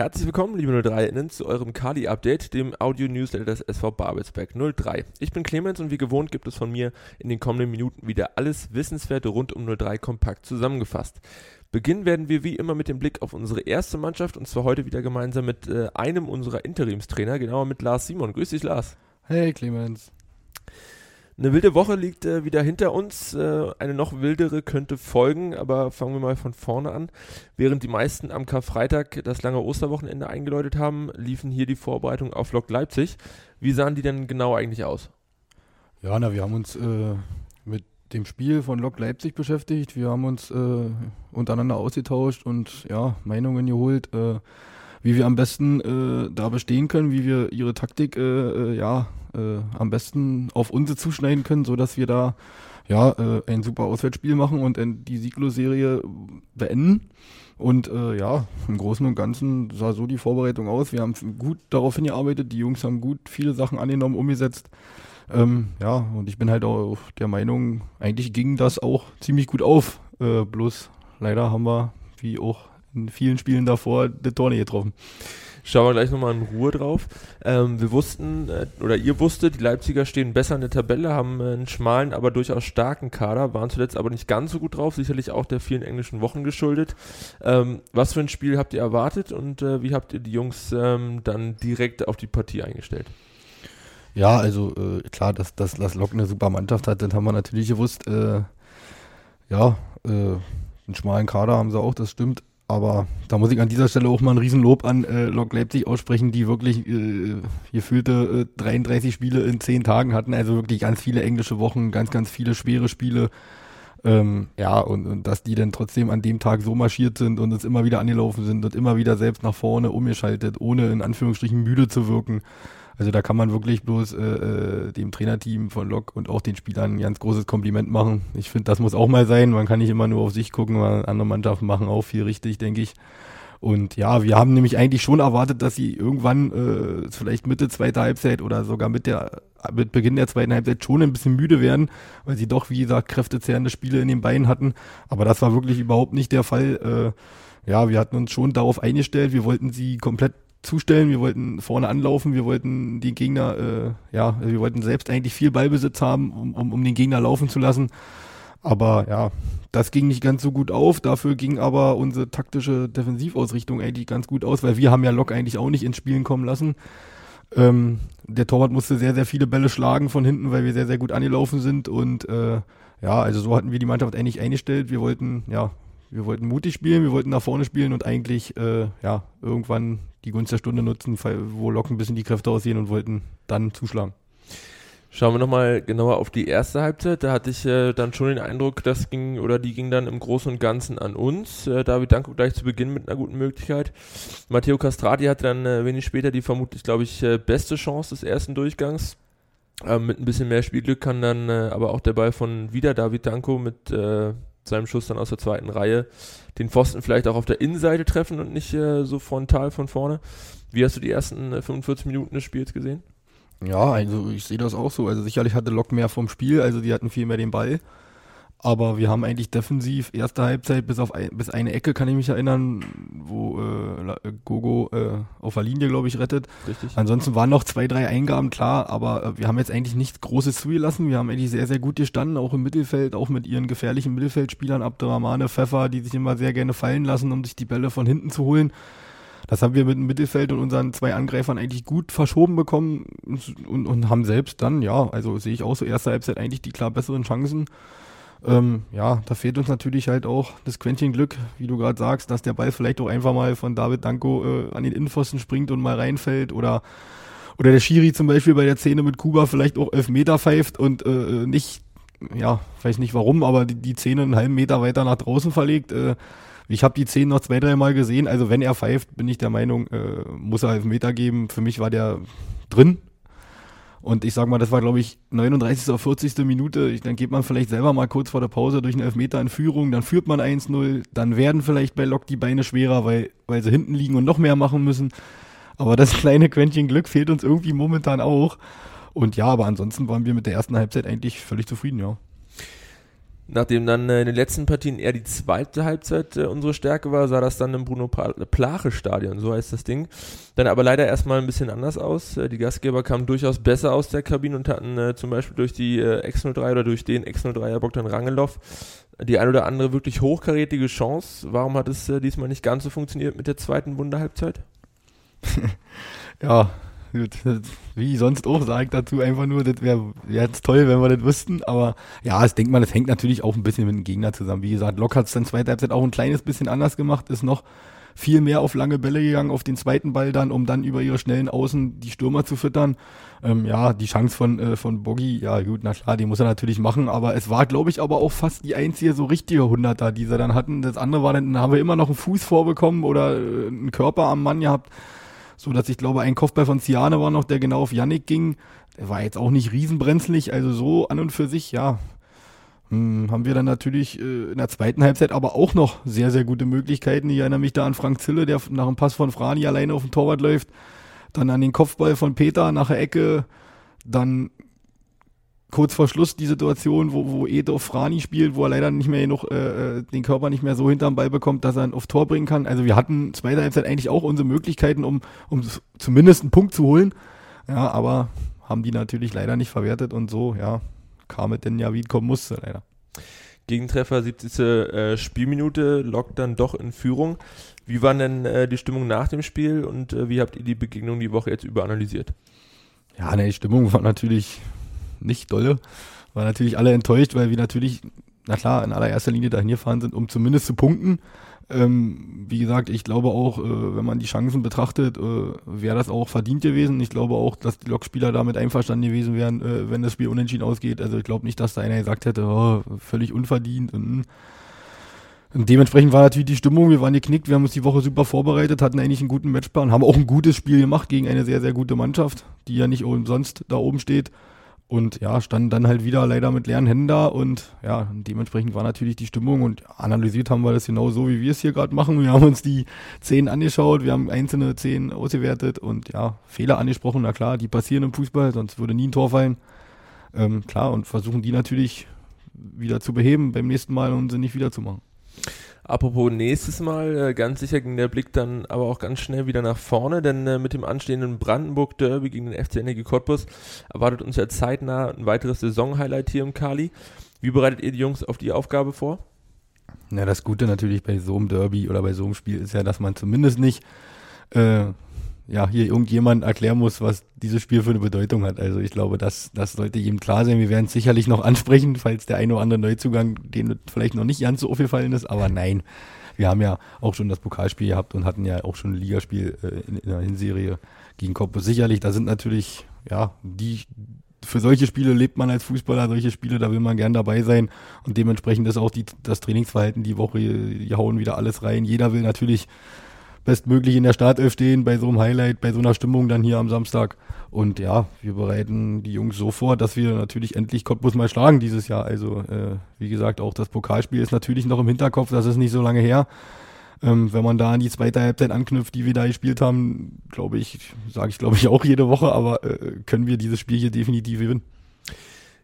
Herzlich willkommen, liebe 03-Innen, zu eurem Kali-Update, dem Audio-Newsletter des SV Babelsberg 03. Ich bin Clemens und wie gewohnt gibt es von mir in den kommenden Minuten wieder alles Wissenswerte rund um 03 kompakt zusammengefasst. Beginnen werden wir wie immer mit dem Blick auf unsere erste Mannschaft und zwar heute wieder gemeinsam mit äh, einem unserer Interimstrainer, genauer mit Lars Simon. Grüß dich, Lars. Hey, Clemens. Eine wilde Woche liegt äh, wieder hinter uns. Äh, eine noch wildere könnte folgen, aber fangen wir mal von vorne an. Während die meisten am Karfreitag das lange Osterwochenende eingeläutet haben, liefen hier die Vorbereitungen auf Lok Leipzig. Wie sahen die denn genau eigentlich aus? Ja, na, wir haben uns äh, mit dem Spiel von Lok Leipzig beschäftigt. Wir haben uns äh, untereinander ausgetauscht und ja, Meinungen geholt, äh, wie wir am besten äh, da bestehen können, wie wir ihre Taktik ja äh, am besten auf unsere zuschneiden können, sodass wir da ja äh, ein super Auswärtsspiel machen und die Sieglos-Serie beenden. Und äh, ja, im Großen und Ganzen sah so die Vorbereitung aus. Wir haben gut darauf hingearbeitet, die Jungs haben gut viele Sachen angenommen, umgesetzt. Ähm, ja, und ich bin halt auch der Meinung, eigentlich ging das auch ziemlich gut auf. Äh, bloß leider haben wir, wie auch in vielen Spielen davor, die Torne getroffen. Schauen wir gleich nochmal in Ruhe drauf. Ähm, wir wussten, äh, oder ihr wusstet, die Leipziger stehen besser in der Tabelle, haben äh, einen schmalen, aber durchaus starken Kader, waren zuletzt aber nicht ganz so gut drauf, sicherlich auch der vielen englischen Wochen geschuldet. Ähm, was für ein Spiel habt ihr erwartet und äh, wie habt ihr die Jungs ähm, dann direkt auf die Partie eingestellt? Ja, also äh, klar, dass, dass Las Lok eine super Mannschaft hat, dann haben wir natürlich gewusst. Äh, ja, äh, einen schmalen Kader haben sie auch, das stimmt. Aber da muss ich an dieser Stelle auch mal ein Riesenlob an äh, Lok Leipzig aussprechen, die wirklich äh, gefühlte äh, 33 Spiele in 10 Tagen hatten. Also wirklich ganz viele englische Wochen, ganz, ganz viele schwere Spiele. Ähm, ja, und, und dass die dann trotzdem an dem Tag so marschiert sind und es immer wieder angelaufen sind und immer wieder selbst nach vorne umgeschaltet, ohne in Anführungsstrichen müde zu wirken. Also da kann man wirklich bloß äh, äh, dem Trainerteam von Lok und auch den Spielern ein ganz großes Kompliment machen. Ich finde, das muss auch mal sein. Man kann nicht immer nur auf sich gucken, weil andere Mannschaften machen auch viel richtig, denke ich. Und ja, wir haben nämlich eigentlich schon erwartet, dass sie irgendwann, äh, vielleicht Mitte zweiter Halbzeit oder sogar mit der mit Beginn der zweiten Halbzeit schon ein bisschen müde werden, weil sie doch, wie gesagt, kräftezehrende Spiele in den Beinen hatten. Aber das war wirklich überhaupt nicht der Fall. Äh, ja, wir hatten uns schon darauf eingestellt. Wir wollten sie komplett zustellen, wir wollten vorne anlaufen, wir wollten die Gegner, äh, ja, wir wollten selbst eigentlich viel Ballbesitz haben, um, um, um den Gegner laufen zu lassen. Aber ja, das ging nicht ganz so gut auf. Dafür ging aber unsere taktische Defensivausrichtung eigentlich ganz gut aus, weil wir haben ja Lok eigentlich auch nicht ins Spielen kommen lassen. Ähm, der Torwart musste sehr, sehr viele Bälle schlagen von hinten, weil wir sehr, sehr gut angelaufen sind. Und äh, ja, also so hatten wir die Mannschaft eigentlich eingestellt. Wir wollten, ja, wir wollten mutig spielen, wir wollten nach vorne spielen und eigentlich, äh, ja, irgendwann die Gunst der Stunde nutzen, wo Lok ein bisschen die Kräfte aussehen und wollten dann zuschlagen. Schauen wir nochmal genauer auf die erste Halbzeit. Da hatte ich äh, dann schon den Eindruck, das ging oder die ging dann im Großen und Ganzen an uns. Äh, David Danko gleich zu Beginn mit einer guten Möglichkeit. Matteo Castrati hatte dann äh, wenig später die vermutlich, glaube ich, äh, beste Chance des ersten Durchgangs. Ähm, mit ein bisschen mehr Spielglück kann dann äh, aber auch der Ball von wieder David Danko mit äh, seinem Schuss dann aus der zweiten Reihe den Pfosten vielleicht auch auf der Innenseite treffen und nicht äh, so frontal von vorne. Wie hast du die ersten äh, 45 Minuten des Spiels gesehen? Ja, also ich sehe das auch so. Also sicherlich hatte Lok mehr vom Spiel, also die hatten viel mehr den Ball. Aber wir haben eigentlich defensiv erste Halbzeit bis auf ein, bis eine Ecke, kann ich mich erinnern, wo äh, Gogo äh, auf der Linie, glaube ich, rettet. Richtig. Ansonsten waren noch zwei, drei Eingaben klar, aber äh, wir haben jetzt eigentlich nichts Großes zugelassen. Wir haben eigentlich sehr, sehr gut gestanden, auch im Mittelfeld, auch mit ihren gefährlichen Mittelfeldspielern, Abdurrahmane, Pfeffer, die sich immer sehr gerne fallen lassen, um sich die Bälle von hinten zu holen. Das haben wir mit dem Mittelfeld und unseren zwei Angreifern eigentlich gut verschoben bekommen und, und haben selbst dann, ja, also sehe ich auch so, erste Halbzeit eigentlich die klar besseren Chancen. Ähm, ja, da fehlt uns natürlich halt auch das Quäntchen Glück, wie du gerade sagst, dass der Ball vielleicht auch einfach mal von David Danko äh, an den Innenpfosten springt und mal reinfällt oder oder der Schiri zum Beispiel bei der Szene mit Kuba vielleicht auch elf Meter pfeift und äh, nicht, ja, weiß nicht warum, aber die, die Szene einen halben Meter weiter nach draußen verlegt. Äh, ich habe die Szene noch zwei, drei Mal gesehen. Also wenn er pfeift, bin ich der Meinung, äh, muss er elf Meter geben. Für mich war der drin, und ich sag mal, das war, glaube ich, 39. oder 40. Minute. Ich, dann geht man vielleicht selber mal kurz vor der Pause durch einen Elfmeter in Führung, dann führt man 1-0, dann werden vielleicht bei Lok die Beine schwerer, weil, weil sie hinten liegen und noch mehr machen müssen. Aber das kleine Quäntchen Glück fehlt uns irgendwie momentan auch. Und ja, aber ansonsten waren wir mit der ersten Halbzeit eigentlich völlig zufrieden, ja. Nachdem dann äh, in den letzten Partien eher die zweite Halbzeit äh, unsere Stärke war, sah das dann im Bruno Plache Stadion, so heißt das Ding, dann aber leider erstmal ein bisschen anders aus. Äh, die Gastgeber kamen durchaus besser aus der Kabine und hatten äh, zum Beispiel durch die äh, X03 oder durch den X03er Bogdan Rangelow die ein oder andere wirklich hochkarätige Chance. Warum hat es äh, diesmal nicht ganz so funktioniert mit der zweiten Wunderhalbzeit? ja, wie sonst auch, sage ich dazu einfach nur, das wäre jetzt toll, wenn wir das wüssten, aber ja, ich denke mal, das hängt natürlich auch ein bisschen mit dem Gegner zusammen. Wie gesagt, Lok hat es dann zweite Halbzeit auch ein kleines bisschen anders gemacht, ist noch viel mehr auf lange Bälle gegangen, auf den zweiten Ball dann, um dann über ihre schnellen Außen die Stürmer zu füttern. Ähm, ja, die Chance von, äh, von Boggy, ja gut, na klar, die muss er natürlich machen, aber es war, glaube ich, aber auch fast die einzige so richtige Hunderter, die sie dann hatten. Das andere war dann, dann haben wir immer noch einen Fuß vorbekommen oder äh, einen Körper am Mann gehabt so dass ich glaube, ein Kopfball von Ciane war noch, der genau auf Yannick ging. Der war jetzt auch nicht riesenbrenzlig, also so an und für sich, ja. Hm, haben wir dann natürlich äh, in der zweiten Halbzeit aber auch noch sehr, sehr gute Möglichkeiten. Ich erinnere mich da an Frank Zille, der nach dem Pass von Frani alleine auf dem Torwart läuft. Dann an den Kopfball von Peter nach der Ecke. Dann kurz vor Schluss die Situation, wo, wo Edo Frani spielt, wo er leider nicht mehr genug, äh, äh, den Körper nicht mehr so hinterm Ball bekommt, dass er ihn auf Tor bringen kann. Also wir hatten zweite Halbzeit eigentlich auch unsere Möglichkeiten, um, um zumindest einen Punkt zu holen. Ja, aber haben die natürlich leider nicht verwertet und so, ja, kam es denn ja, wie es kommen musste, leider. Gegentreffer, 70. Äh, Spielminute, lockt dann doch in Führung. Wie war denn äh, die Stimmung nach dem Spiel und äh, wie habt ihr die Begegnung die Woche jetzt überanalysiert? Ja, ne, die Stimmung war natürlich nicht dolle. War natürlich alle enttäuscht, weil wir natürlich, na klar, in allererster Linie dahin gefahren sind, um zumindest zu punkten. Ähm, wie gesagt, ich glaube auch, äh, wenn man die Chancen betrachtet, äh, wäre das auch verdient gewesen. Ich glaube auch, dass die Lokspieler damit einverstanden gewesen wären, äh, wenn das Spiel unentschieden ausgeht. Also ich glaube nicht, dass da einer gesagt hätte, oh, völlig unverdient. Und, und dementsprechend war natürlich die Stimmung, wir waren geknickt, wir haben uns die Woche super vorbereitet, hatten eigentlich einen guten Matchplan, haben auch ein gutes Spiel gemacht gegen eine sehr, sehr gute Mannschaft, die ja nicht umsonst da oben steht. Und ja, standen dann halt wieder leider mit leeren Händen da und ja, dementsprechend war natürlich die Stimmung und analysiert haben wir das genau so, wie wir es hier gerade machen. Wir haben uns die zehn angeschaut, wir haben einzelne zehn ausgewertet und ja, Fehler angesprochen, na klar, die passieren im Fußball, sonst würde nie ein Tor fallen. Ähm, klar, und versuchen die natürlich wieder zu beheben beim nächsten Mal und sie nicht wieder zu machen. Apropos nächstes Mal, äh, ganz sicher ging der Blick dann aber auch ganz schnell wieder nach vorne, denn äh, mit dem anstehenden Brandenburg-Derby gegen den FC Energie Cottbus erwartet uns ja zeitnah ein weiteres Saison-Highlight hier im Kali. Wie bereitet ihr die Jungs auf die Aufgabe vor? Na, das Gute natürlich bei so einem Derby oder bei so einem Spiel ist ja, dass man zumindest nicht äh, ja, hier irgendjemand erklären muss, was dieses Spiel für eine Bedeutung hat. Also ich glaube, das, das sollte jedem klar sein. Wir werden es sicherlich noch ansprechen, falls der eine oder andere Neuzugang, den vielleicht noch nicht ganz so aufgefallen ist, aber nein. Wir haben ja auch schon das Pokalspiel gehabt und hatten ja auch schon ein Ligaspiel äh, in, in der Hinserie gegen Cottbus. Sicherlich, da sind natürlich, ja, die, für solche Spiele lebt man als Fußballer, solche Spiele, da will man gern dabei sein und dementsprechend ist auch die, das Trainingsverhalten die Woche, die hauen wieder alles rein. Jeder will natürlich bestmöglich in der Startelf stehen, bei so einem Highlight, bei so einer Stimmung dann hier am Samstag. Und ja, wir bereiten die Jungs so vor, dass wir natürlich endlich Cottbus mal schlagen dieses Jahr. Also, äh, wie gesagt, auch das Pokalspiel ist natürlich noch im Hinterkopf, das ist nicht so lange her. Ähm, wenn man da an die zweite Halbzeit anknüpft, die wir da gespielt haben, glaube ich, sage ich glaube ich auch jede Woche, aber äh, können wir dieses Spiel hier definitiv gewinnen.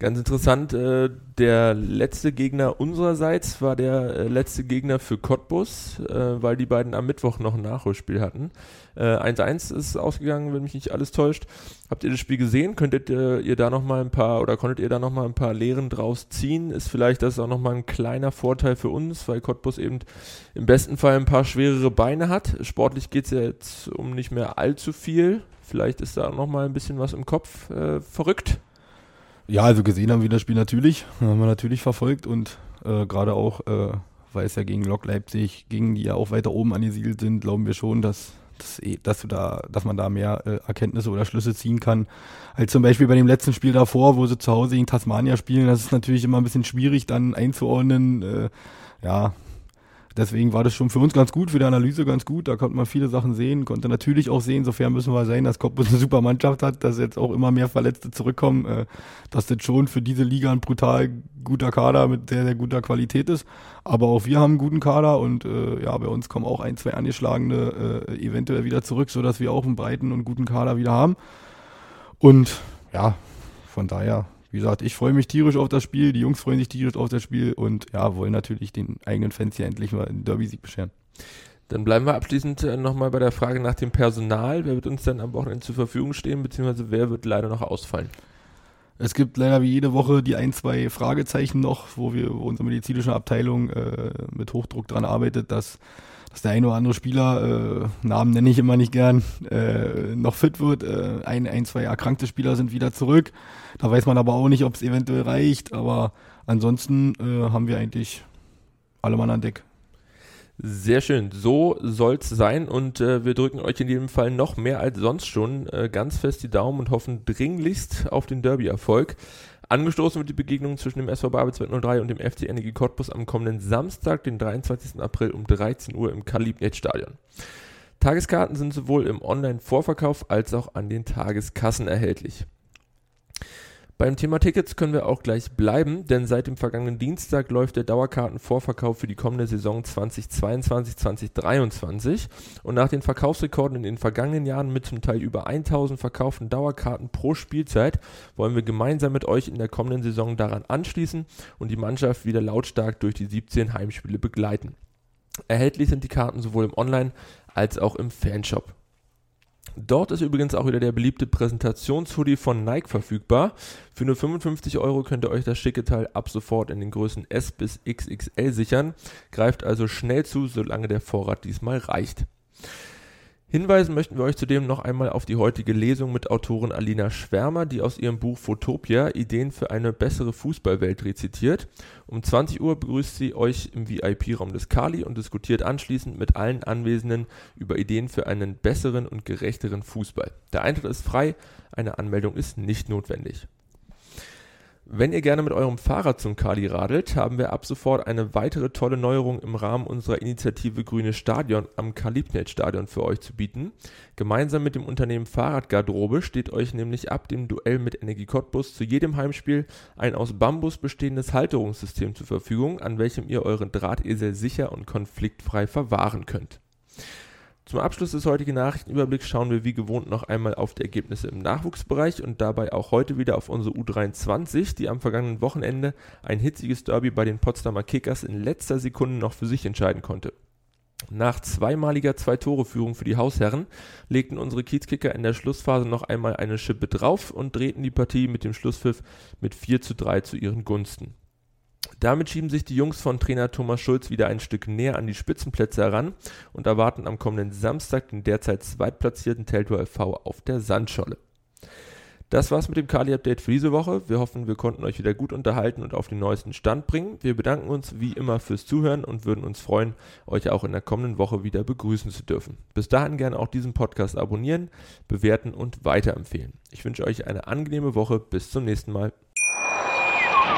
Ganz interessant, äh, der letzte Gegner unsererseits war der äh, letzte Gegner für Cottbus, äh, weil die beiden am Mittwoch noch ein Nachholspiel hatten. 1-1 äh, ist ausgegangen, wenn mich nicht alles täuscht. Habt ihr das Spiel gesehen? Könntet ihr, ihr da noch mal ein paar oder konntet ihr da noch mal ein paar Lehren draus ziehen? Ist vielleicht das auch noch mal ein kleiner Vorteil für uns, weil Cottbus eben im besten Fall ein paar schwerere Beine hat. Sportlich geht es ja jetzt um nicht mehr allzu viel. Vielleicht ist da noch mal ein bisschen was im Kopf äh, verrückt. Ja, also gesehen haben wir das Spiel natürlich, haben wir natürlich verfolgt und äh, gerade auch, äh, weil es ja gegen Lok Leipzig ging, die ja auch weiter oben angesiedelt sind, glauben wir schon, dass, dass, eh, dass, da, dass man da mehr äh, Erkenntnisse oder Schlüsse ziehen kann, als zum Beispiel bei dem letzten Spiel davor, wo sie zu Hause gegen Tasmania spielen. Das ist natürlich immer ein bisschen schwierig dann einzuordnen. Äh, ja, deswegen war das schon für uns ganz gut, für die Analyse ganz gut. Da konnte man viele Sachen sehen, konnte natürlich auch sehen, sofern müssen wir sein, dass Cottbus eine super Mannschaft hat, dass jetzt auch immer mehr Verletzte zurückkommen, äh, dass das schon für diese Liga ein brutal guter Kader mit sehr, sehr guter Qualität ist. Aber auch wir haben einen guten Kader und äh, ja, bei uns kommen auch ein, zwei angeschlagene äh, eventuell wieder zurück, sodass wir auch einen breiten und guten Kader wieder haben. Und ja, von daher wie gesagt, ich freue mich tierisch auf das Spiel, die Jungs freuen sich tierisch auf das Spiel und ja, wollen natürlich den eigenen Fans hier endlich mal einen Derby-Sieg bescheren. Dann bleiben wir abschließend äh, nochmal bei der Frage nach dem Personal. Wer wird uns denn am Wochenende zur Verfügung stehen, beziehungsweise wer wird leider noch ausfallen? Es gibt leider wie jede Woche die ein, zwei Fragezeichen noch, wo wir wo unsere medizinische Abteilung äh, mit Hochdruck dran arbeitet, dass, dass der eine oder andere Spieler, äh, Namen nenne ich immer nicht gern, äh, noch fit wird. Äh, ein, ein, zwei erkrankte Spieler sind wieder zurück. Da weiß man aber auch nicht, ob es eventuell reicht. Aber ansonsten äh, haben wir eigentlich alle Mann an Deck. Sehr schön, so soll's sein und äh, wir drücken euch in jedem Fall noch mehr als sonst schon äh, ganz fest die Daumen und hoffen dringlichst auf den Derby-Erfolg. Angestoßen wird die Begegnung zwischen dem SV Babel 203 und dem FC Energie Cottbus am kommenden Samstag, den 23. April um 13 Uhr im Kalibnet-Stadion. Tageskarten sind sowohl im Online-Vorverkauf als auch an den Tageskassen erhältlich. Beim Thema Tickets können wir auch gleich bleiben, denn seit dem vergangenen Dienstag läuft der Dauerkartenvorverkauf für die kommende Saison 2022-2023 und nach den Verkaufsrekorden in den vergangenen Jahren mit zum Teil über 1000 verkauften Dauerkarten pro Spielzeit wollen wir gemeinsam mit euch in der kommenden Saison daran anschließen und die Mannschaft wieder lautstark durch die 17 Heimspiele begleiten. Erhältlich sind die Karten sowohl im Online- als auch im Fanshop. Dort ist übrigens auch wieder der beliebte Präsentationshoodie von Nike verfügbar. Für nur 55 Euro könnt ihr euch das schicke Teil ab sofort in den Größen S bis XXL sichern. Greift also schnell zu, solange der Vorrat diesmal reicht. Hinweisen möchten wir euch zudem noch einmal auf die heutige Lesung mit Autorin Alina Schwärmer, die aus ihrem Buch Photopia Ideen für eine bessere Fußballwelt rezitiert. Um 20 Uhr begrüßt sie euch im VIP-Raum des Kali und diskutiert anschließend mit allen Anwesenden über Ideen für einen besseren und gerechteren Fußball. Der Eintritt ist frei, eine Anmeldung ist nicht notwendig. Wenn ihr gerne mit eurem Fahrrad zum Kali radelt, haben wir ab sofort eine weitere tolle Neuerung im Rahmen unserer Initiative Grüne Stadion am Kalibnet Stadion für euch zu bieten. Gemeinsam mit dem Unternehmen Fahrradgarderobe steht euch nämlich ab dem Duell mit Energie Cottbus zu jedem Heimspiel ein aus Bambus bestehendes Halterungssystem zur Verfügung, an welchem ihr euren Drahtesel sicher und konfliktfrei verwahren könnt. Zum Abschluss des heutigen Nachrichtenüberblicks schauen wir wie gewohnt noch einmal auf die Ergebnisse im Nachwuchsbereich und dabei auch heute wieder auf unsere U23, die am vergangenen Wochenende ein hitziges Derby bei den Potsdamer Kickers in letzter Sekunde noch für sich entscheiden konnte. Nach zweimaliger Zwei-Tore-Führung für die Hausherren legten unsere Kiezkicker in der Schlussphase noch einmal eine Schippe drauf und drehten die Partie mit dem Schlusspfiff mit 4 zu 3 zu ihren Gunsten. Damit schieben sich die Jungs von Trainer Thomas Schulz wieder ein Stück näher an die Spitzenplätze heran und erwarten am kommenden Samstag den derzeit zweitplatzierten Teltow FV auf der Sandscholle. Das war's mit dem Kali-Update für diese Woche. Wir hoffen, wir konnten euch wieder gut unterhalten und auf den neuesten Stand bringen. Wir bedanken uns wie immer fürs Zuhören und würden uns freuen, euch auch in der kommenden Woche wieder begrüßen zu dürfen. Bis dahin gerne auch diesen Podcast abonnieren, bewerten und weiterempfehlen. Ich wünsche euch eine angenehme Woche. Bis zum nächsten Mal.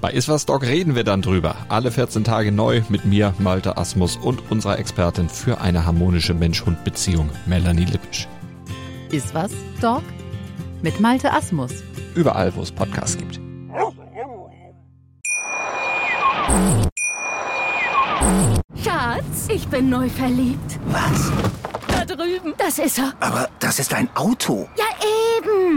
Bei Iswas Dog reden wir dann drüber. Alle 14 Tage neu mit mir, Malte Asmus und unserer Expertin für eine harmonische Mensch-Hund-Beziehung, Melanie Lippisch. Iswas Dog mit Malte Asmus. Überall, wo es Podcasts gibt. Schatz, ich bin neu verliebt. Was? Da drüben. Das ist er. Aber das ist ein Auto. Ja,